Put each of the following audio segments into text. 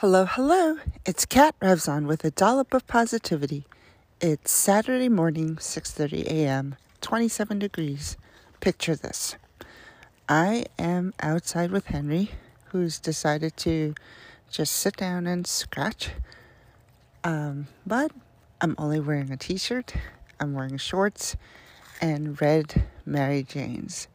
Hello, hello. It's Kat Revzon with a dollop of positivity. It's Saturday morning, 6:30 a.m., 27 degrees. Picture this. I am outside with Henry, who's decided to just sit down and scratch. Um, but I'm only wearing a t-shirt. I'm wearing shorts and red Mary Janes.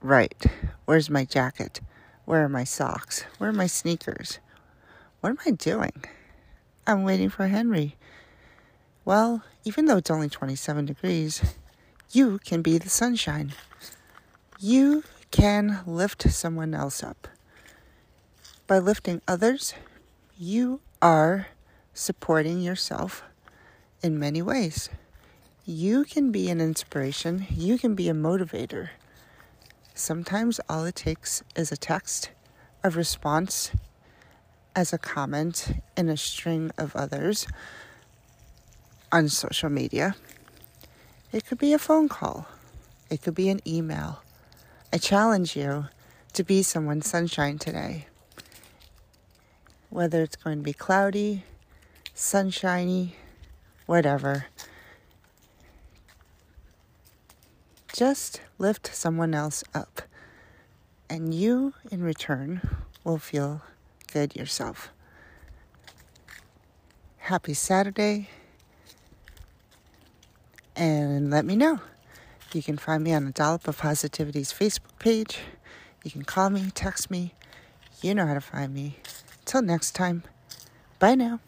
Right. Where's my jacket? Where are my socks? Where are my sneakers? What am I doing? I'm waiting for Henry. Well, even though it's only 27 degrees, you can be the sunshine. You can lift someone else up. By lifting others, you are supporting yourself in many ways. You can be an inspiration, you can be a motivator. Sometimes all it takes is a text, a response, as a comment in a string of others on social media. It could be a phone call, it could be an email. I challenge you to be someone's sunshine today. Whether it's going to be cloudy, sunshiny, whatever. Just lift someone else up, and you, in return, will feel good yourself. Happy Saturday, and let me know. You can find me on the Dollop of Positivity's Facebook page. You can call me, text me. You know how to find me. Till next time, bye now.